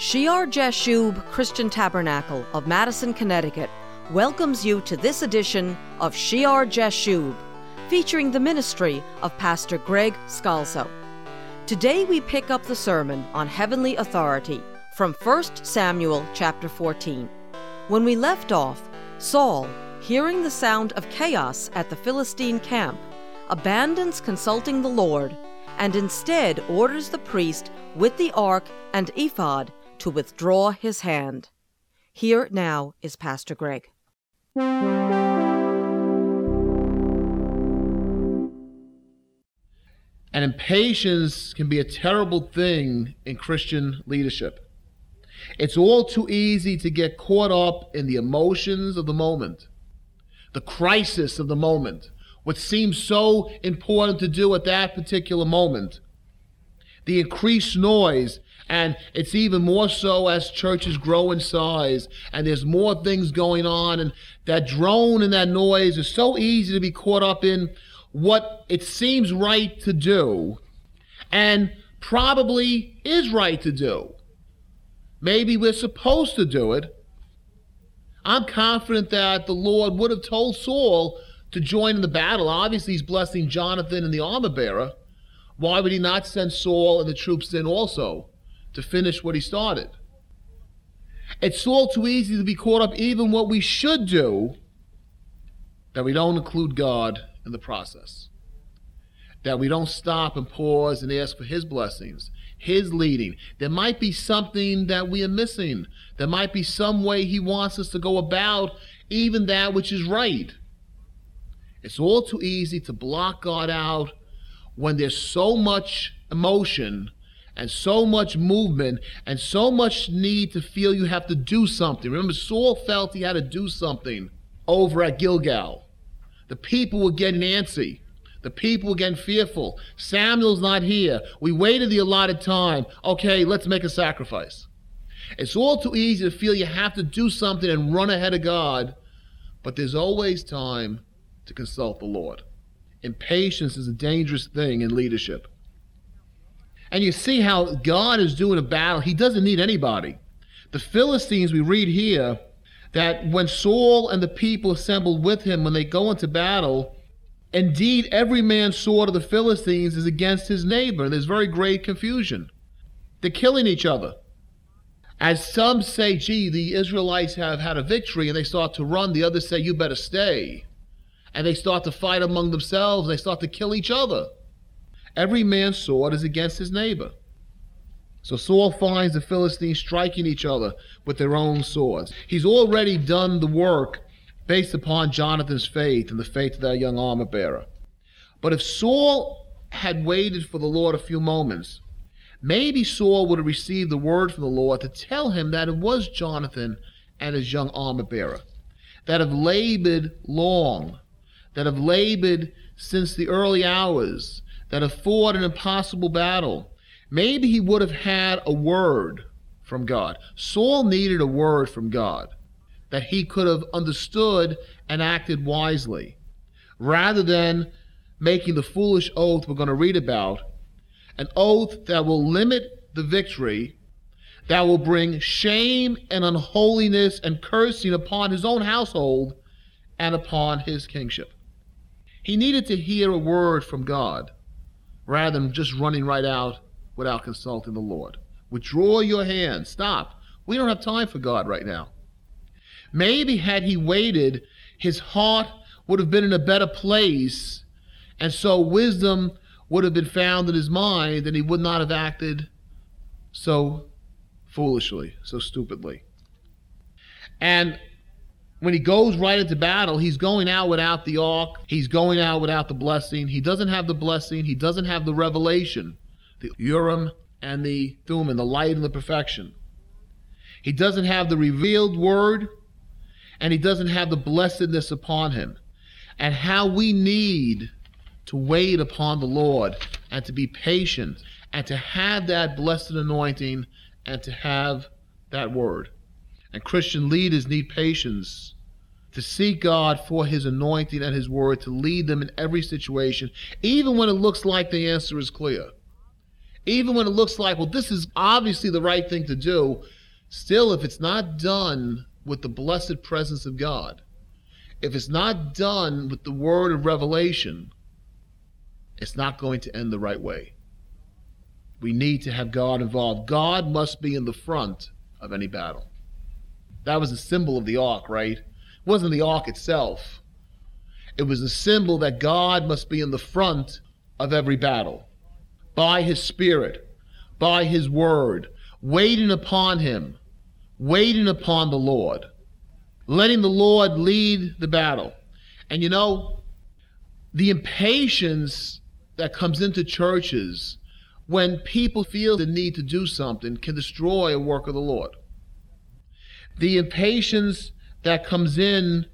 Shear Jashub Christian Tabernacle of Madison, Connecticut welcomes you to this edition of Shear Jashub, featuring the ministry of Pastor Greg Scalzo. Today we pick up the sermon on heavenly authority from 1 Samuel chapter 14. When we left off, Saul, hearing the sound of chaos at the Philistine camp, abandons consulting the Lord and instead orders the priest with the ark and ephod to withdraw his hand. Here now is Pastor Greg. And impatience can be a terrible thing in Christian leadership. It's all too easy to get caught up in the emotions of the moment, the crisis of the moment, what seems so important to do at that particular moment, the increased noise, and it's even more so as churches grow in size and there's more things going on, and that drone and that noise is so easy to be caught up in what it seems right to do and probably is right to do. Maybe we're supposed to do it. I'm confident that the Lord would have told Saul to join in the battle. Obviously, he's blessing Jonathan and the armor bearer. Why would he not send Saul and the troops in also to finish what he started? It's all too easy to be caught up even what we should do that we don't include God in the process. That we don't stop and pause and ask for his blessings, his leading. There might be something that we are missing. There might be some way he wants us to go about even that which is right. It's all too easy to block God out when there's so much emotion and so much movement and so much need to feel you have to do something. Remember, Saul felt he had to do something over at Gilgal. The people were getting antsy. The people were getting fearful. Samuel's not here. We waited the allotted time. Okay, let's make a sacrifice. It's all too easy to feel you have to do something and run ahead of God, but there's always time to consult the Lord. Impatience is a dangerous thing in leadership. And you see how God is doing a battle. He doesn't need anybody. The Philistines, we read here that when Saul and the people assembled with him, when they go into battle, indeed every man's sword of the Philistines is against his neighbor. And there's very great confusion. They're killing each other. As some say, gee, the Israelites have had a victory and they start to run, the others say, you better stay and they start to fight among themselves. They start to kill each other. Every man's sword is against his neighbor. So Saul finds the Philistines striking each other with their own swords. He's already done the work based upon Jonathan's faith and the faith of that young armor bearer. But if Saul had waited for the Lord a few moments, maybe Saul would have received the word from the Lord to tell him that it was Jonathan and his young armor bearer that have labored long that have labored since the early hours, that have fought an impossible battle. Maybe he would have had a word from God. Saul needed a word from God that he could have understood and acted wisely, rather than making the foolish oath we're going to read about, an oath that will limit the victory, that will bring shame and unholiness and cursing upon his own household and upon his kingship. He needed to hear a word from God rather than just running right out without consulting the Lord. Withdraw your hand. Stop. We don't have time for God right now. Maybe had he waited, his heart would have been in a better place, and so wisdom would have been found in his mind, and he would not have acted so foolishly, so stupidly. And when he goes right into battle, he's going out without the ark. He's going out without the blessing. He doesn't have the blessing. He doesn't have the revelation, the Urim and the Thummim, the light and the perfection. He doesn't have the revealed word, and he doesn't have the blessedness upon him. And how we need to wait upon the Lord and to be patient and to have that blessed anointing and to have that word. And Christian leaders need patience to seek God for his anointing and his word to lead them in every situation, even when it looks like the answer is clear. Even when it looks like, well, this is obviously the right thing to do, still, if it's not done with the blessed presence of God, if it's not done with the word of revelation, it's not going to end the right way. We need to have God involved. God must be in the front of any battle. That was a symbol of the ark, right? It wasn't the ark itself. It was a symbol that God must be in the front of every battle by his spirit, by his word, waiting upon him, waiting upon the Lord, letting the Lord lead the battle. And you know, the impatience that comes into churches when people feel the need to do something can destroy a work of the Lord. The impatience that comes in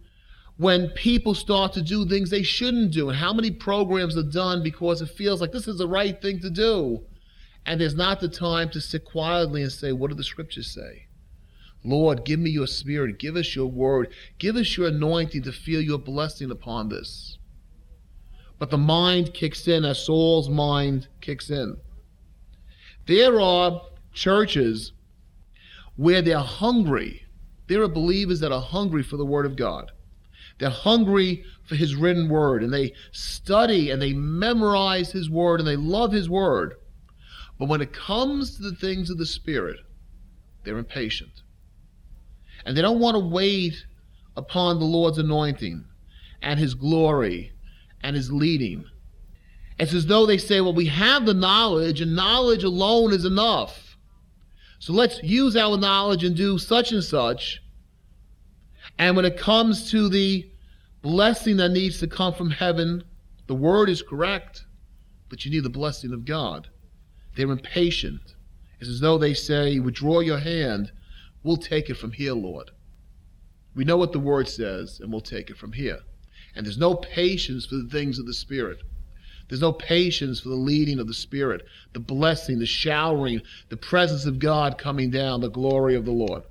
when people start to do things they shouldn't do, and how many programs are done because it feels like this is the right thing to do. And there's not the time to sit quietly and say, What do the scriptures say? Lord, give me your spirit. Give us your word. Give us your anointing to feel your blessing upon this. But the mind kicks in as Saul's mind kicks in. There are churches where they're hungry. There are believers that are hungry for the Word of God. They're hungry for His written Word, and they study and they memorize His Word and they love His Word. But when it comes to the things of the Spirit, they're impatient. And they don't want to wait upon the Lord's anointing and His glory and His leading. It's as though they say, well, we have the knowledge, and knowledge alone is enough. So let's use our knowledge and do such and such. And when it comes to the blessing that needs to come from heaven, the word is correct, but you need the blessing of God. They're impatient. It's as though they say, Withdraw your hand, we'll take it from here, Lord. We know what the word says, and we'll take it from here. And there's no patience for the things of the Spirit. There's no patience for the leading of the Spirit, the blessing, the showering, the presence of God coming down, the glory of the Lord.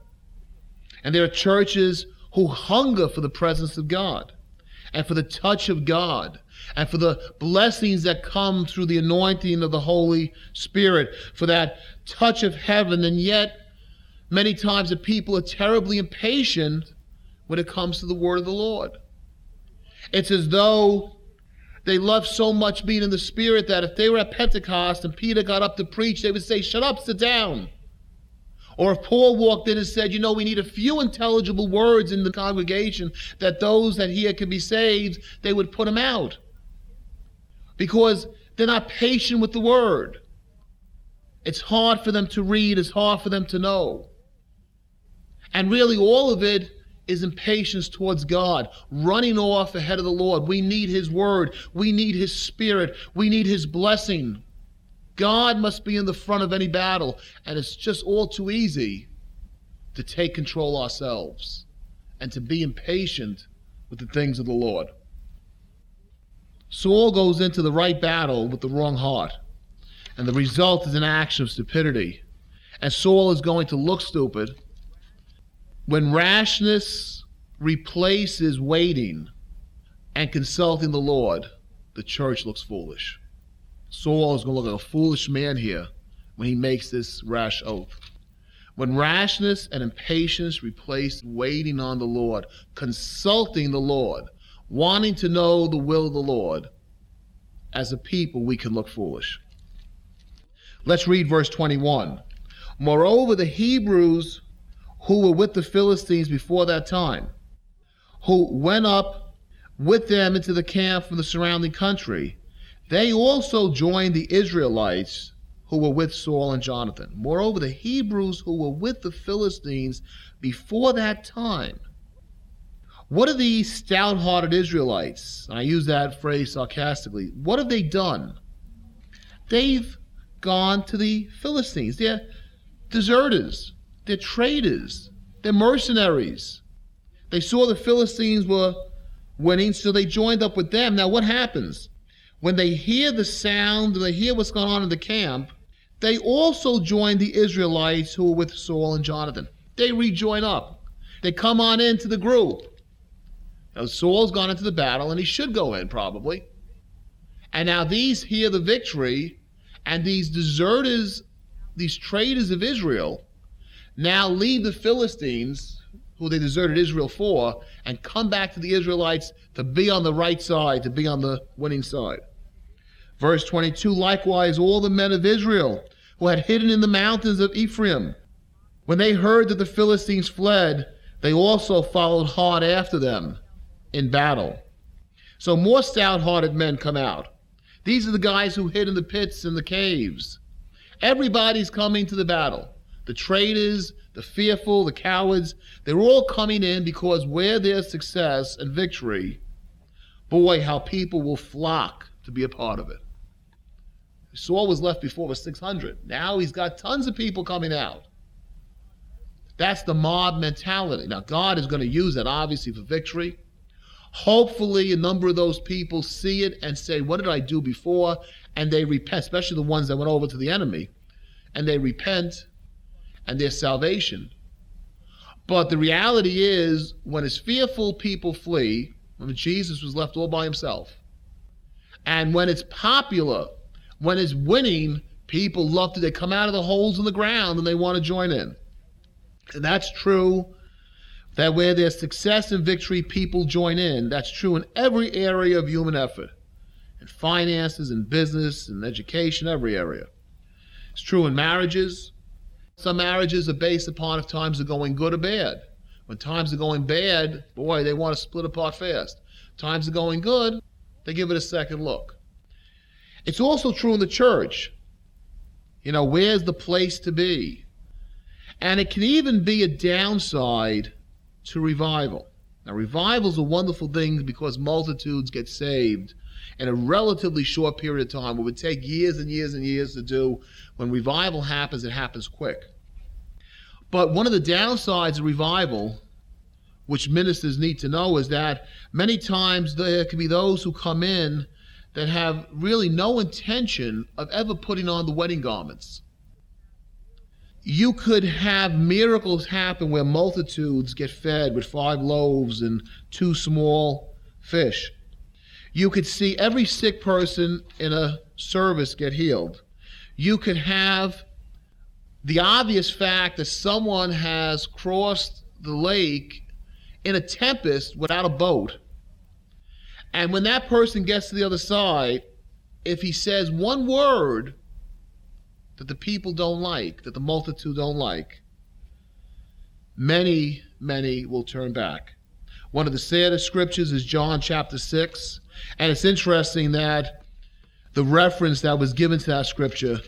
And there are churches who hunger for the presence of God and for the touch of God and for the blessings that come through the anointing of the Holy Spirit, for that touch of heaven. And yet, many times the people are terribly impatient when it comes to the word of the Lord. It's as though they loved so much being in the Spirit that if they were at Pentecost and Peter got up to preach, they would say, Shut up, sit down. Or if Paul walked in and said, You know, we need a few intelligible words in the congregation that those that hear can be saved, they would put him out. Because they're not patient with the word. It's hard for them to read, it's hard for them to know. And really, all of it is impatience towards God, running off ahead of the Lord. We need His Word. We need His Spirit. We need His blessing. God must be in the front of any battle, and it's just all too easy to take control ourselves and to be impatient with the things of the Lord. Saul goes into the right battle with the wrong heart, and the result is an action of stupidity. And Saul is going to look stupid when rashness replaces waiting and consulting the Lord, the church looks foolish. Saul is going to look like a foolish man here when he makes this rash oath. When rashness and impatience replace waiting on the Lord, consulting the Lord, wanting to know the will of the Lord, as a people we can look foolish. Let's read verse 21. Moreover, the Hebrews who were with the Philistines before that time, who went up with them into the camp from the surrounding country, they also joined the Israelites who were with Saul and Jonathan. Moreover, the Hebrews who were with the Philistines before that time. What are these stout hearted Israelites? I use that phrase sarcastically. What have they done? They've gone to the Philistines. They're deserters. They're traitors. They're mercenaries. They saw the Philistines were winning, so they joined up with them. Now, what happens? When they hear the sound, they hear what's going on in the camp, they also join the Israelites who were with Saul and Jonathan. They rejoin up. They come on into the group. Now, Saul's gone into the battle, and he should go in probably. And now these hear the victory, And these deserters, these traitors of Israel, now leave the Philistines, who they deserted Israel for, and come back to the Israelites to be on the right side, to be on the winning side. Verse 22 Likewise, all the men of Israel who had hidden in the mountains of Ephraim, when they heard that the Philistines fled, they also followed hard after them in battle. So more stout hearted men come out. These are the guys who hid in the pits and the caves. Everybody's coming to the battle. The traitors, the fearful, the cowards, they're all coming in because where there's success and victory, boy, how people will flock to be a part of it. Saul was left before with 600. Now he's got tons of people coming out. That's the mob mentality. Now, God is going to use that obviously for victory. Hopefully, a number of those people see it and say, What did I do before? And they repent, especially the ones that went over to the enemy. And they repent and their salvation. But the reality is, when his fearful people flee, when Jesus was left all by himself, and when it's popular, when it's winning, people love to, they come out of the holes in the ground and they want to join in. And that's true that where there's success and victory, people join in. That's true in every area of human effort in finances, in business, in education, every area. It's true in marriages. Some marriages are based upon if times are going good or bad. When times are going bad, boy, they want to split apart fast. Times are going good, they give it a second look. It's also true in the church. You know, where's the place to be? And it can even be a downside to revival. Now, revival is a wonderful thing because multitudes get saved in a relatively short period of time. It would take years and years and years to do. When revival happens, it happens quick. But one of the downsides of revival, which ministers need to know, is that many times there can be those who come in that have really no intention of ever putting on the wedding garments you could have miracles happen where multitudes get fed with five loaves and two small fish. You could see every sick person in a service get healed. You could have the obvious fact that someone has crossed the lake in a tempest without a boat. And when that person gets to the other side, if he says one word, that the people don't like, that the multitude don't like, many, many will turn back. One of the saddest scriptures is John chapter 6. And it's interesting that the reference that was given to that scripture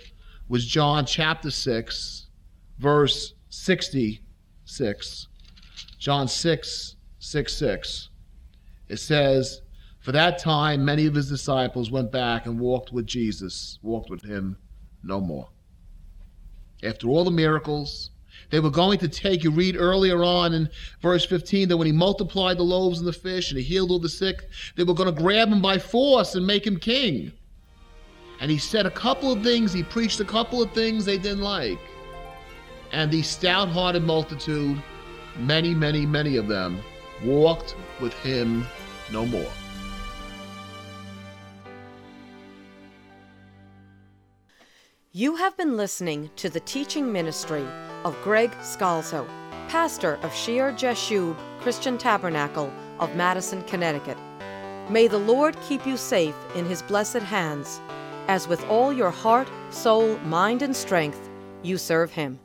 was John chapter 6, verse 66. John 6, 6, 6. It says, For that time, many of his disciples went back and walked with Jesus, walked with him no more after all the miracles. They were going to take, you read earlier on in verse 15, that when he multiplied the loaves and the fish and he healed all the sick, they were going to grab him by force and make him king. And he said a couple of things, he preached a couple of things they didn't like. And the stout hearted multitude, many, many, many of them, walked with him no more. You have been listening to the teaching ministry of Greg Scalzo, pastor of Shear Jashub Christian Tabernacle of Madison, Connecticut. May the Lord keep you safe in his blessed hands, as with all your heart, soul, mind, and strength you serve him.